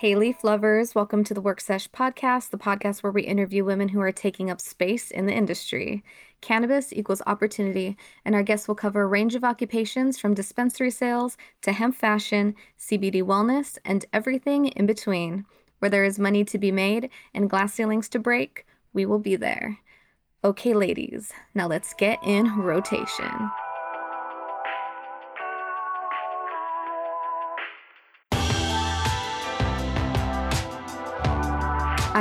Hey, Leaf lovers, welcome to the Work Sesh podcast, the podcast where we interview women who are taking up space in the industry. Cannabis equals opportunity, and our guests will cover a range of occupations from dispensary sales to hemp fashion, CBD wellness, and everything in between. Where there is money to be made and glass ceilings to break, we will be there. Okay, ladies, now let's get in rotation.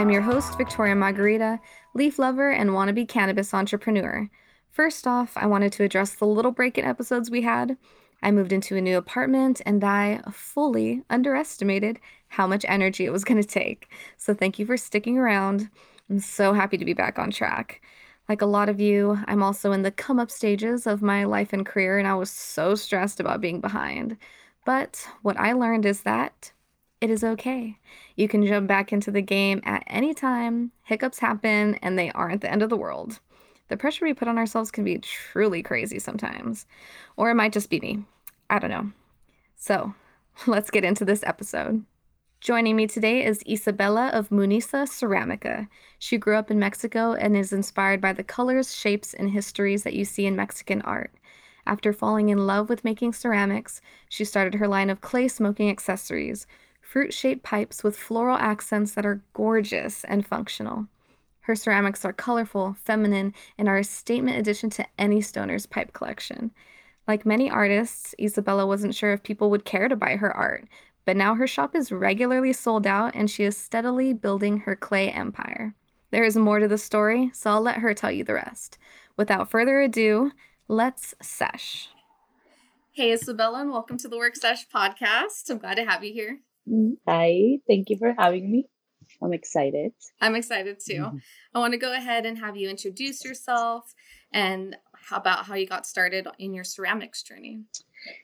I'm your host, Victoria Margarita, leaf lover and wannabe cannabis entrepreneur. First off, I wanted to address the little break in episodes we had. I moved into a new apartment and I fully underestimated how much energy it was going to take. So thank you for sticking around. I'm so happy to be back on track. Like a lot of you, I'm also in the come up stages of my life and career, and I was so stressed about being behind. But what I learned is that it is okay. You can jump back into the game at any time. Hiccups happen and they aren't the end of the world. The pressure we put on ourselves can be truly crazy sometimes. Or it might just be me. I don't know. So, let's get into this episode. Joining me today is Isabela of Munisa Ceramica. She grew up in Mexico and is inspired by the colors, shapes, and histories that you see in Mexican art. After falling in love with making ceramics, she started her line of clay smoking accessories, fruit shaped pipes with floral accents that are gorgeous and functional. Her ceramics are colorful, feminine, and are a statement addition to any stoner's pipe collection. Like many artists, Isabela wasn't sure if people would care to buy her art, but now her shop is regularly sold out and she is steadily building her clay empire. There is more to the story, so I'll let her tell you the rest. Without further ado, let's sesh. Hey, Isabela, and welcome to the Work Sesh podcast. I'm glad to have you here. Hi, thank you for having me. I'm excited. I'm excited too. Mm-hmm. I want to go ahead and have you introduce yourself and how about how you got started in your ceramics journey.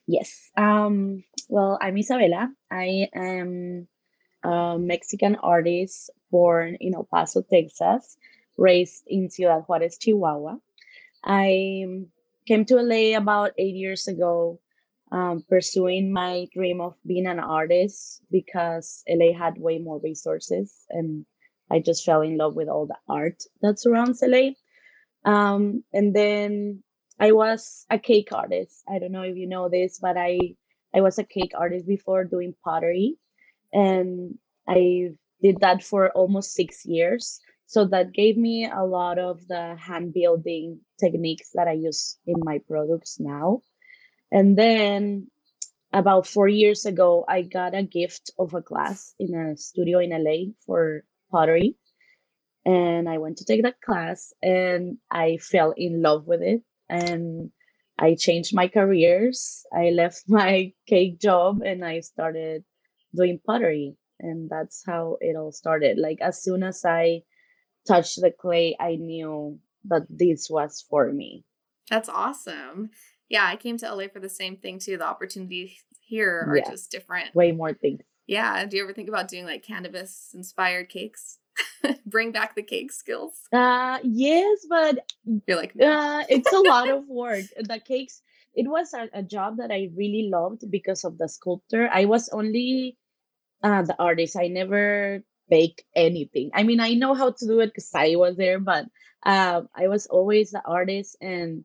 Yes. Um, well, I'm Isabela. I am a Mexican artist born in El Paso, Texas, raised in Ciudad Juarez, Chihuahua. I came to LA about eight years ago um, pursuing my dream of being an artist because LA had way more resources and I just fell in love with all the art that surrounds LA. Um, and then I was a cake artist. I don't know if you know this, but I I was a cake artist before doing pottery, and I did that for almost six years. So that gave me a lot of the hand building techniques that I use in my products now. And then about four years ago, I got a gift of a class in a studio in LA for pottery. And I went to take that class and I fell in love with it. And I changed my careers. I left my cake job and I started doing pottery. And that's how it all started. Like, as soon as I touched the clay, I knew that this was for me. That's awesome yeah, I came to LA for the same thing too. The opportunities here are yeah. just different. Way more things. Yeah. Do you ever think about doing like cannabis inspired cakes? Bring back the cake skills. Uh yes, but you're like no. uh it's a lot of work. The cakes it was a, a job that I really loved because of the sculptor. I was only uh the artist. I never bake anything. I mean, I know how to do it because I was there, but uh, I was always the artist and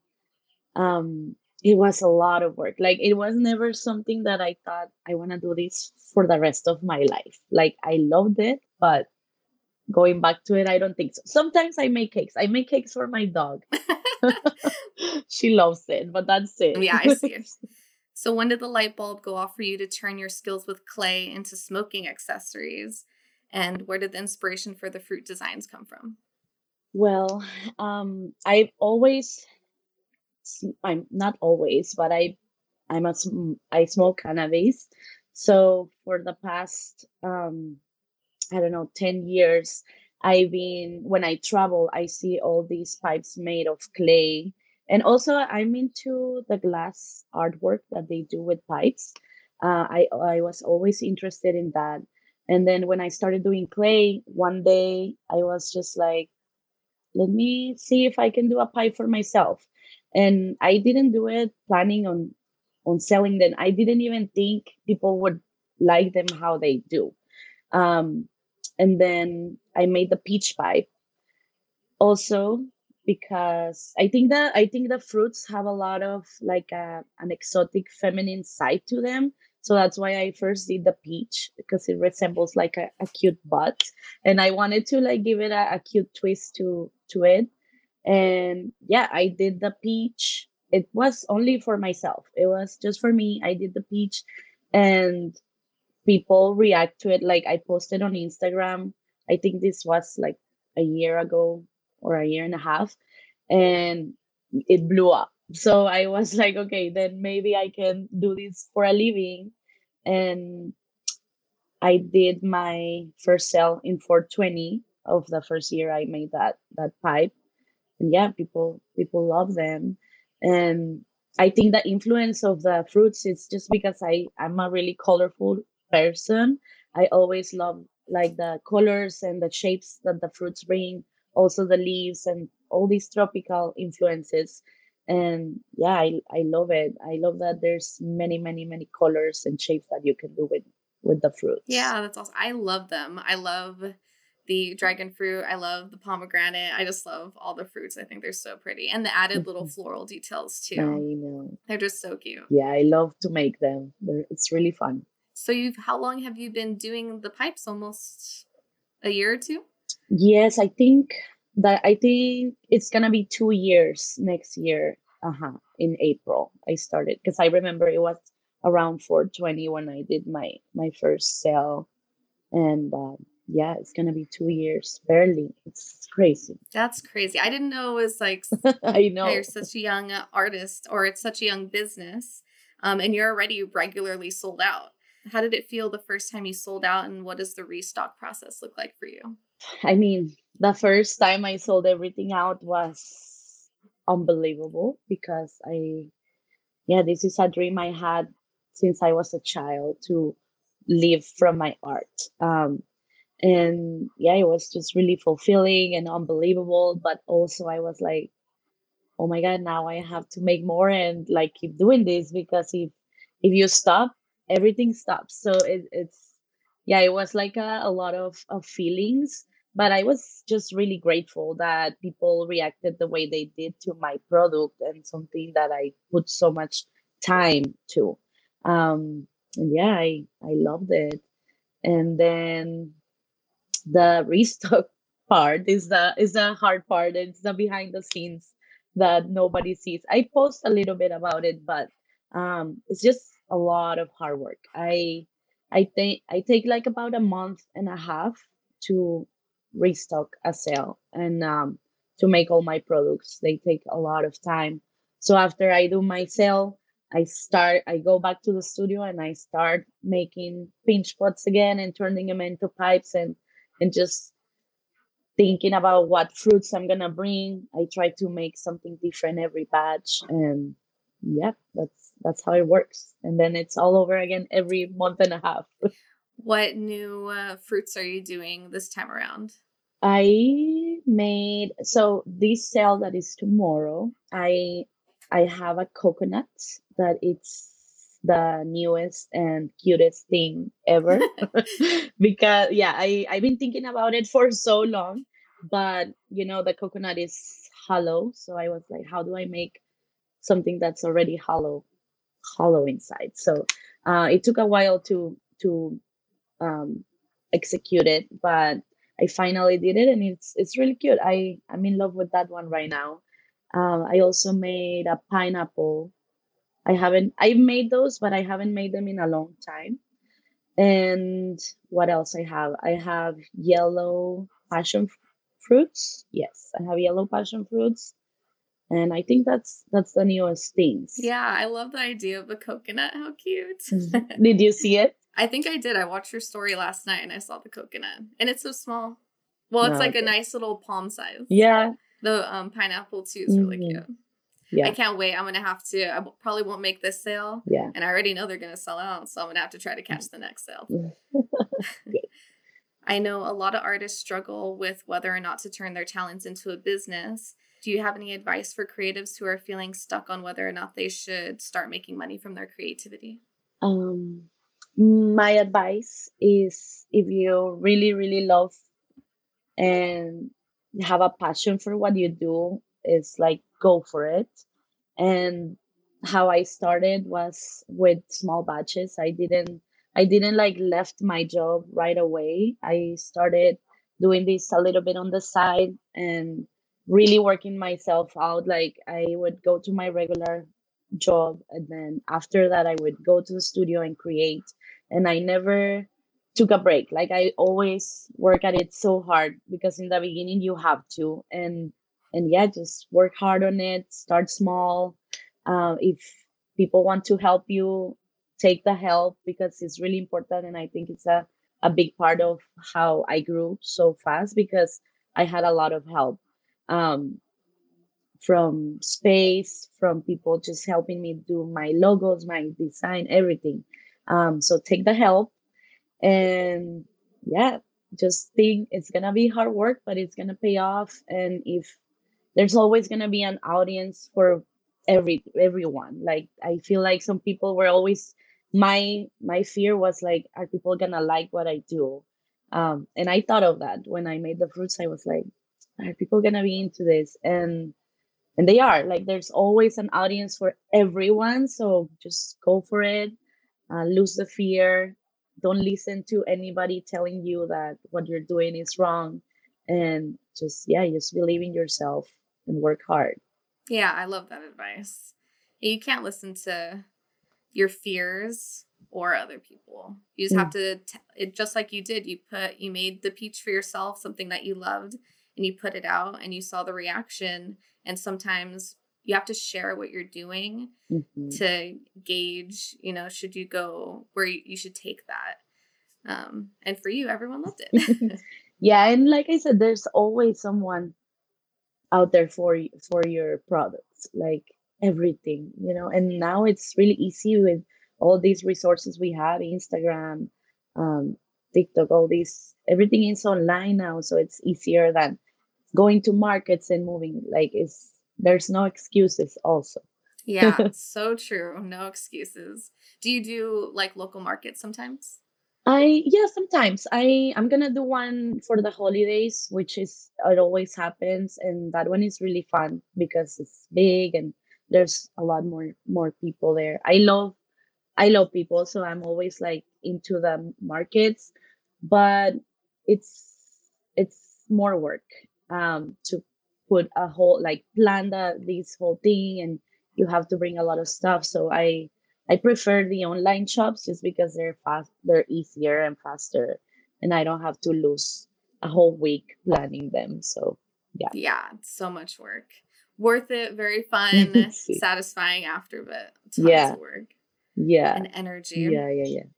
um it was a lot of work. Like it was never something that I thought I want to do this for the rest of my life. Like I loved it, but going back to it, I don't think so. Sometimes I make cakes. I make cakes for my dog. she loves it, but that's it. Yeah, I see it. So when did the light bulb go off for you to turn your skills with clay into smoking accessories? And where did the inspiration for the fruit designs come from? Well, um, I've always I'm not always, but I I'm a I smoke cannabis. So for the past um I don't know 10 years I've been when I travel I see all these pipes made of clay and also I'm into the glass artwork that they do with pipes. Uh, I I was always interested in that. And then when I started doing clay, one day I was just like, let me see if I can do a pipe for myself and i didn't do it planning on on selling them i didn't even think people would like them how they do Um, and then I made the peach pipe. Also, because I think that I think the fruits have a lot of like a, an exotic feminine side to them. So that's why I first did the peach because it resembles like a, a cute butt, and I wanted to like give it a, a cute twist to to it. And yeah, I did the peach. It was only for myself. It was just for me. I did the peach, and people react to it. Like I posted on Instagram. I think this was like a year ago or a year and a half, and it blew up. So I was like, okay, then maybe I can do this for a living. And I did my first sale in 420 of the first year I made that that pipe. And yeah, people people love them. And I think the influence of the fruits is just because I I'm a really colorful person. I always love like the colors and the shapes that the fruits bring, also the leaves and all these tropical influences. And yeah, I, I love it. I love that there's many, many, many colors and shapes that you can do with with the fruits. Yeah, that's awesome. I love them. I love the dragon fruit. I love the pomegranate. I just love all the fruits. I think they're so pretty. And the added little mm-hmm. floral details too. I know. They're just so cute. Yeah, I love to make them. They're, it's really fun. So you've how long have you been doing the pipes? Almost a year or two? Yes, I think that I think it's gonna be two years next year. Uh-huh. In April. I started because I remember it was around 420 when I did my my first sale. And um, yeah, it's gonna be two years barely. It's crazy. That's crazy. I didn't know it was like I know you're such a young artist or it's such a young business. Um, and you're already regularly sold out. How did it feel the first time you sold out, and what does the restock process look like for you? I mean, the first time I sold everything out was unbelievable because I, yeah, this is a dream I had since I was a child to live from my art. Um, and yeah, it was just really fulfilling and unbelievable. But also, I was like, oh my god, now I have to make more and like keep doing this because if if you stop, everything stops. So it, it's yeah it was like a, a lot of, of feelings. But i was just really grateful that people reacted the way they did to my product and something that i put so much time to. Um and yeah i i loved it. And then the restock part is the is the hard part it's the behind the scenes that nobody sees i post a little bit about it but um it's just a lot of hard work. I I think I take like about a month and a half to restock a sale and um, to make all my products. They take a lot of time. So after I do my sale, I start I go back to the studio and I start making pinch pots again and turning them into pipes and and just thinking about what fruits I'm gonna bring. I try to make something different every batch and yeah, that's that's how it works. And then it's all over again every month and a half. what new uh, fruits are you doing this time around? I made so this sale that is tomorrow. I I have a coconut that it's the newest and cutest thing ever because yeah I I've been thinking about it for so long but you know the coconut is hollow so I was like how do I make something that's already hollow hollow inside. So uh, it took a while to to um, execute it, but I finally did it, and it's it's really cute. I I'm in love with that one right now. Um, I also made a pineapple. I haven't I've made those, but I haven't made them in a long time. And what else I have? I have yellow passion fruits. Yes, I have yellow passion fruits and i think that's that's the newest things yeah i love the idea of the coconut how cute mm-hmm. did you see it i think i did i watched your story last night and i saw the coconut and it's so small well it's no, like okay. a nice little palm size yeah the um, pineapple too is really mm-hmm. cute yeah. I can't wait. I'm gonna have to. I probably won't make this sale. Yeah. And I already know they're gonna sell out, so I'm gonna have to try to catch the next sale. I know a lot of artists struggle with whether or not to turn their talents into a business. Do you have any advice for creatives who are feeling stuck on whether or not they should start making money from their creativity? Um, my advice is if you really really love and have a passion for what you do it's like go for it. And how i started was with small batches. I didn't i didn't like left my job right away. I started doing this a little bit on the side and really working myself out. Like i would go to my regular job and then after that i would go to the studio and create. And i never took a break. Like i always work at it so hard because in the beginning you have to. And and yeah just work hard on it start small uh, if people want to help you take the help because it's really important and i think it's a, a big part of how i grew so fast because i had a lot of help um, from space, from people just helping me do my logos, my design, everything. Um, so take the help and yeah, just think it's gonna be hard work, but it's gonna pay off. And if there's always gonna be an audience for every everyone. Like I feel like some people were always my my fear was like, are people gonna like what I do? Um, and I thought of that when I made the fruits. I was like, are people gonna be into this? And and they are like there's always an audience for everyone so just go for it uh, lose the fear don't listen to anybody telling you that what you're doing is wrong and just yeah just believe in yourself and work hard. Yeah i love that advice. You can't listen to your fears or other people. You just mm. have to t- it just like you did you put you made the peach for yourself something that you loved and you put it out and you saw the reaction and sometimes you have to share what you're doing mm-hmm. to gauge you know should you go where you, you should take that. Um, and for you everyone loved it. Yeah and like i said there's always someone out there for for your products like everything you know? And now it's really easy with all these resources we have instagram um, tiktok all these everything is online now so it's easier than going to markets and moving like is there's no excuses also. Yeah so true no excuses. Do you do like local markets sometimes i yeah sometimes. I i'm gonna do one for the holidays which is it always happens and that one is really fun because it's big and there's a lot more more people there. I love i love people so i'm always like into the markets but it's it's more work um, to put a whole like plan the this whole thing and you have to bring a lot of stuff so i i prefer the online shops just because they're fast they're easier and faster and i don't have to lose a whole week planning them so yeah. Yeah so much work. Worth it very fun satisfying after but yeah. of work. Yeah. And energy. Yeah yeah yeah.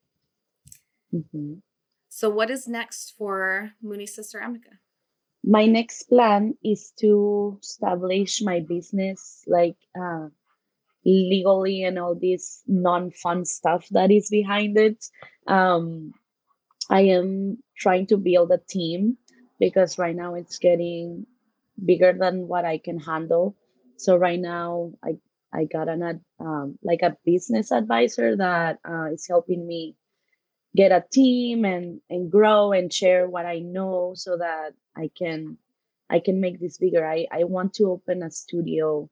Mm-hmm. so what is next for Munisa Ceramica my next plan is to establish my business like uh, legally and all this non-fun stuff that is behind it um, i am trying to build a team because right now it's getting bigger than what i can handle so right now i i got an um, like a business advisor that uh, is helping me get a team and and grow and share what I know so that I can I can make this bigger. I, I want to open a studio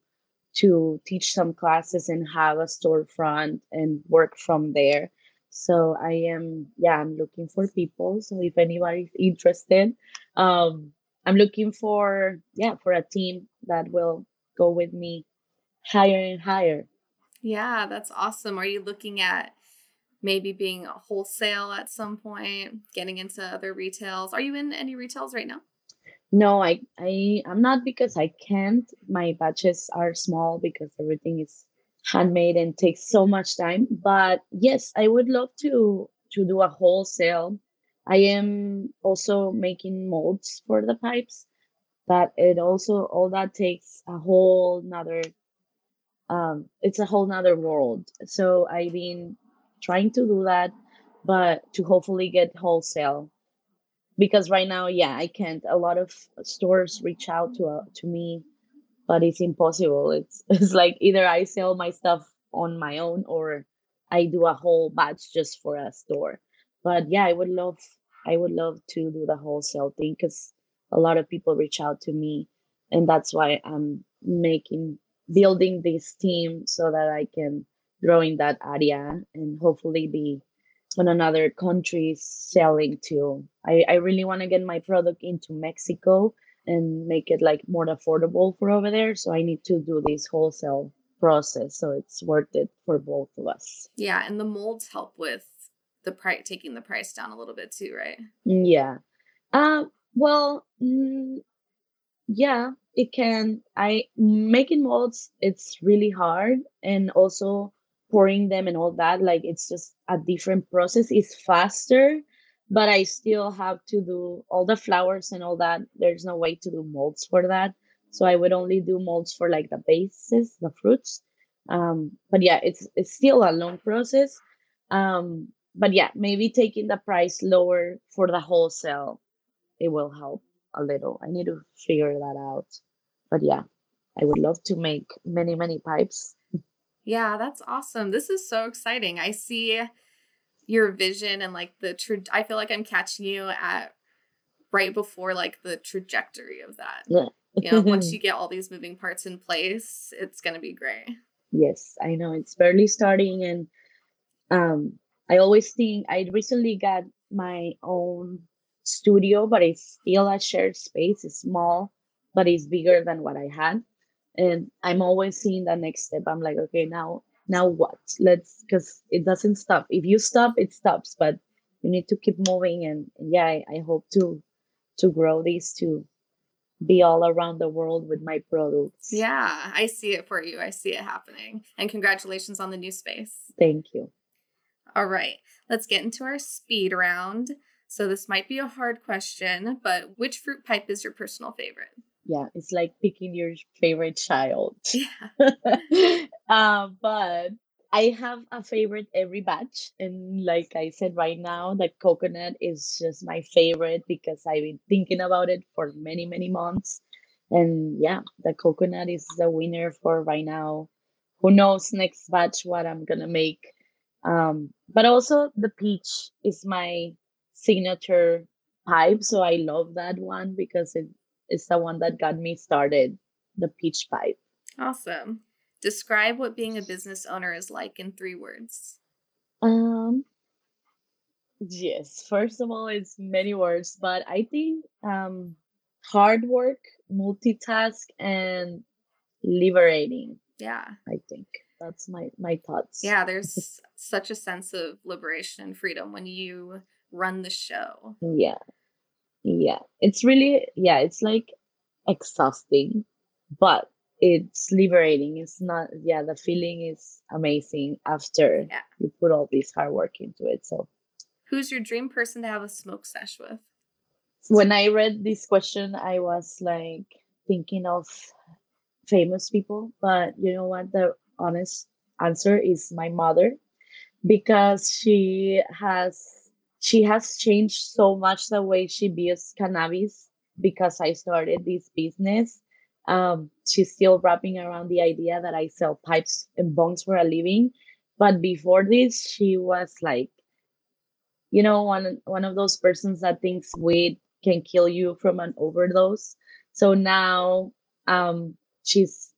to teach some classes and have a storefront and work from there. So I am yeah, I'm looking for people. So if anybody's interested, um I'm looking for yeah, for a team that will go with me higher and higher. Yeah, that's awesome. Are you looking at maybe being a wholesale at some point, getting into other retails. Are you in any retails right now? No, I I I'm not because I can't. My batches are small because everything is handmade and takes so much time. But yes, I would love to to do a wholesale. I am also making molds for the pipes, but it also all that takes a whole nother um it's a whole nother world. So I've been trying to do that, but to hopefully get wholesale. Because right now, yeah, I can't. A lot of stores reach out to uh, to me, but it's impossible. It's it's like either I sell my stuff on my own or I do a whole batch just for a store. But yeah, I would love I would love to do the wholesale thing because a lot of people reach out to me, and that's why I'm making building this team so that I can grow in that area and hopefully be on another country selling too. I, I really want to get my product into Mexico and make it like more affordable for over there. So I need to do this wholesale process so it's worth it for both of us. Yeah, and the molds help with the price taking the price down a little bit too, right? Mm, yeah. Uh well, mm, yeah, it can. I making molds it's really hard and also pouring them and all that like it's just a different process. It's faster but i still have to do all the flowers and all that. There's no way to do molds for that. So i would only do molds for like the bases the fruits. Um but yeah it's it's still a long process. Um but yeah maybe taking the price lower for the wholesale it will help a little. I need to figure that out. But yeah i would love to make many many pipes yeah, that's awesome. This is so exciting. I see your vision and like the tra- I feel like I'm catching you at right before like the trajectory of that. Yeah. you know, once you get all these moving parts in place, it's going to be great. Yes, I know it's barely starting and um I always think I recently got my own studio, but it's still a shared space. It's small, but it's bigger than what I had and i'm always seeing the next step. I'm like okay now now what? Let's because it doesn't stop. If you stop it stops but you need to keep moving. And, and yeah I, I hope to to grow these to be all around the world with my products. Yeah i see it for you. I see it happening. And congratulations on the new space. Thank you. All right let's get into our speed round. So this might be a hard question but which fruit pipe is your personal favorite yeah, it's like picking your favorite child. Yeah. uh, but I have a favorite every batch. And like I said right now, the coconut is just my favorite because I've been thinking about it for many, many months. And yeah, the coconut is the winner for right now. Who knows next batch what I'm gonna make. Um, but also the peach is my signature pipe. So I love that one because it is the one that got me started, the peach pipe. Awesome. Describe what being a business owner is like in three words. Um yes, first of all it's many words, but I think um hard work, multitask and liberating. Yeah. I think that's my my thoughts. Yeah, there's such a sense of liberation and freedom when you run the show. Yeah yeah it's really yeah it's like exhausting but it's liberating. It's not yeah the feeling is amazing after yeah. you put all this hard work into it so. Who's your dream person to have a smoke sesh with? When i read this question i was like thinking of famous people but you know what? The honest answer is my mother because she has she has changed so much the way she views cannabis because I started this business. Um, she's still wrapping around the idea that I sell pipes and bongs for a living. But before this, she was like, you know, one one of those persons that thinks weed can kill you from an overdose. So now um, she's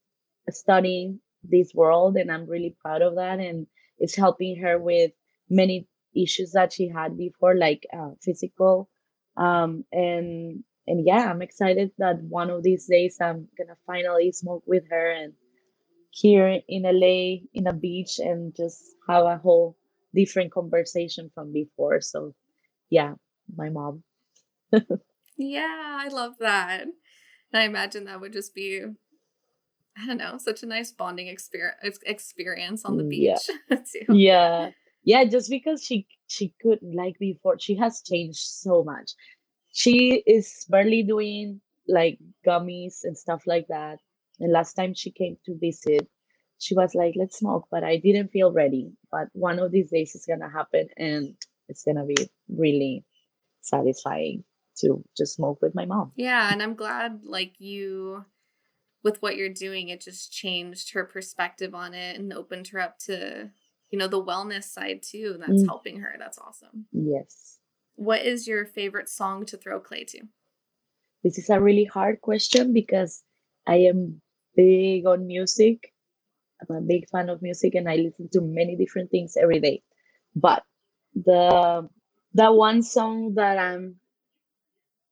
studying this world, and I'm really proud of that. And it's helping her with many issues that she had before, like uh, physical. Um, and and yeah, I'm excited that one of these days I'm gonna finally smoke with her and here in LA in a beach and just have a whole different conversation from before. So yeah, my mom. yeah, I love that. And I imagine that would just be I don't know, such a nice bonding experience experience on the beach yeah. too. Yeah yeah just because she she could like before she has changed so much. She is barely doing like gummies and stuff like that. And last time she came to visit she was like let's smoke but i didn't feel ready. But one of these days is gonna happen and it's gonna be really satisfying to just smoke with my mom. Yeah and i'm glad like you with what you're doing it just changed her perspective on it and opened her up to you know, the wellness side too. That's mm. helping her. That's awesome. Yes. What is your favorite song to throw clay to? This is a really hard question because I am big on music. I'm a big fan of music and I listen to many different things every day. But the that one song that I'm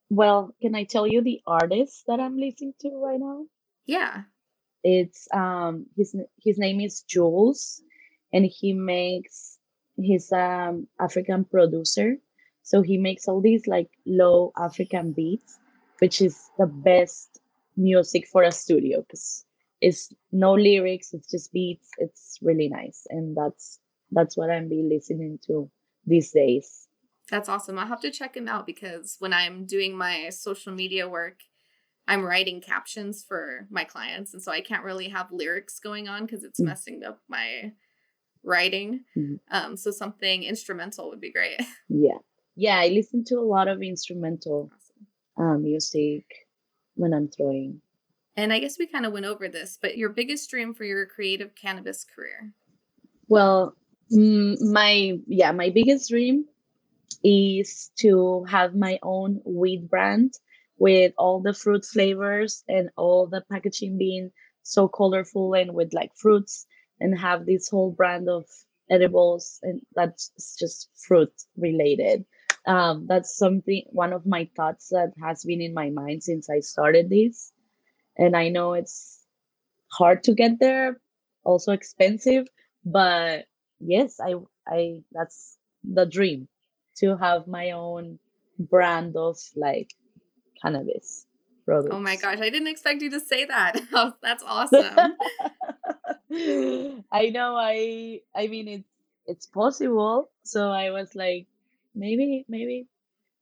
well, can I tell you the artist that I'm listening to right now? Yeah. It's um his his name is Jules and he makes he's um African producer. So he makes all these like low African beats, which is the best music for a studio because it's no lyrics, it's just beats. It's really nice. And that's that's what I'm be listening to these days. That's awesome. I'll have to check him out because when I'm doing my social media work, I'm writing captions for my clients. And so I can't really have lyrics going on because it's mm. messing up my writing. Mm-hmm. Um, so something instrumental would be great. Yeah. Yeah. I listen to a lot of instrumental awesome. um, music when I'm throwing. And I guess we kind of went over this, but your biggest dream for your creative cannabis career? Well, my, yeah, my biggest dream is to have my own weed brand with all the fruit flavors and all the packaging being so colorful and with like fruits and have this whole brand of edibles and that's just fruit related um, that's something one of my thoughts that has been in my mind since i started this and i know it's hard to get there also expensive but yes i i that's the dream to have my own brand of like cannabis products. Oh my gosh, I didn't expect you to say that. That's awesome. I know I I mean it's it's possible. So I was like maybe maybe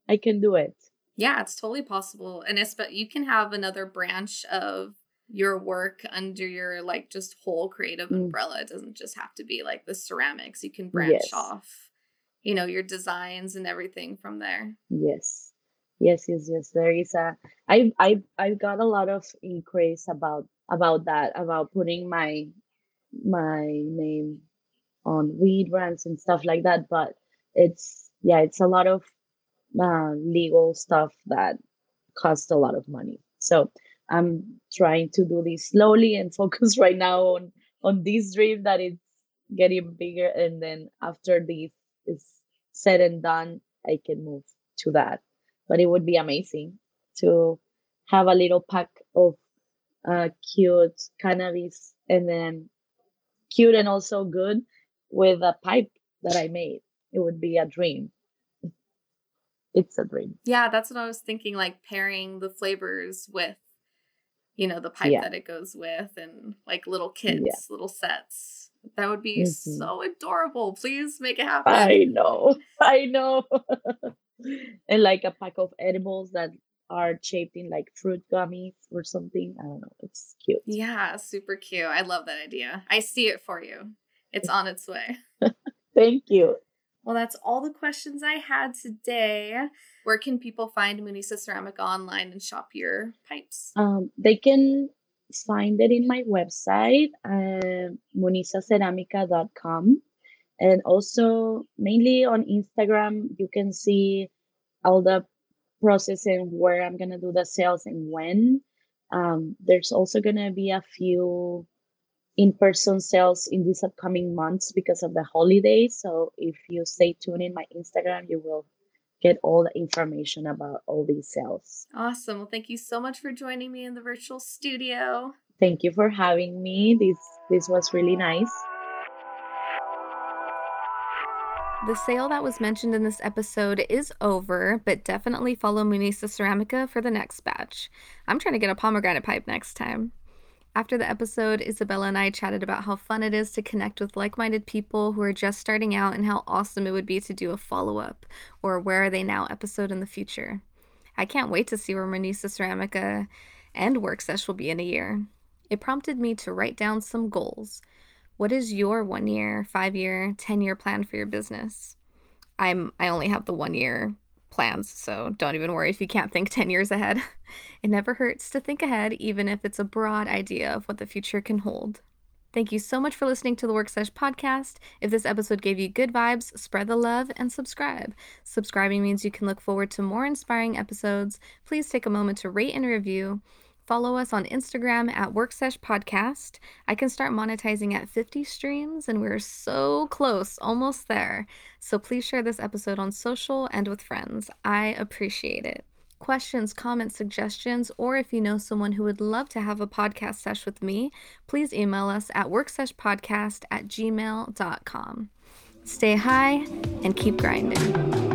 I can do it. Yeah, it's totally possible. And it's but you can have another branch of your work under your like just whole creative mm. umbrella. It doesn't just have to be like the ceramics. You can branch yes. off, you know, your designs and everything from there. Yes yes yes yes there is a i i i got a lot of inquiries about about that about putting my my name on weed brands and stuff like that but it's yeah it's a lot of uh, legal stuff that costs a lot of money. So i'm trying to do this slowly and focus right now on on this dream that it's getting bigger and then after this is said and done i can move to that. But it would be amazing to have a little pack of uh, cute cannabis and then cute and also good with a pipe that I made. It would be a dream. It's a dream. Yeah, that's what I was thinking. Like pairing the flavors with, you know, the pipe yeah. that it goes with, and like little kits, yeah. little sets. That would be mm-hmm. so adorable. Please make it happen. I know. I know. and like a pack of edibles that are shaped in like fruit gummies or something. I don't know. It's cute. Yeah, super cute. I love that idea. I see it for you. It's on its way. Thank you. Well, that's all the questions I had today. Where can people find Munisa Ceramica online and shop your pipes? Um, they can find it in my website, uh, munisaceramica.com and also mainly on instagram you can see all the process and where i'm going to do the sales and when. Um, there's also going to be a few in-person sales in these upcoming months because of the holidays. So if you stay tuned in my instagram you will get all the information about all these sales. Awesome. Well thank you so much for joining me in the virtual studio. Thank you for having me. This this was really nice The sale that was mentioned in this episode is over, but definitely follow Munisa Ceramica for the next batch. I'm trying to get a pomegranate pipe next time. After the episode, Isabela and I chatted about how fun it is to connect with like minded people who are just starting out and how awesome it would be to do a follow up or Where Are They Now episode in the future. I can't wait to see where Munisa Ceramica and Worksesh will be in a year. It prompted me to write down some goals what is your one year, five year, 10 year plan for your business? I'm I only have the one year plans, so don't even worry if you can't think 10 years ahead. It never hurts to think ahead, even if it's a broad idea of what the future can hold. Thank you so much for listening to the Work podcast. If this episode gave you good vibes, spread the love and subscribe. Subscribing means you can look forward to more inspiring episodes. Please take a moment to rate and review. Follow us on Instagram at WorkSesh Podcast. I can start monetizing at 50 streams, and we're so close, almost there. So please share this episode on social and with friends. I appreciate it. Questions, comments, suggestions, or if you know someone who would love to have a podcast sesh with me, please email us at workseshpodcast at gmail.com. Stay high and keep grinding.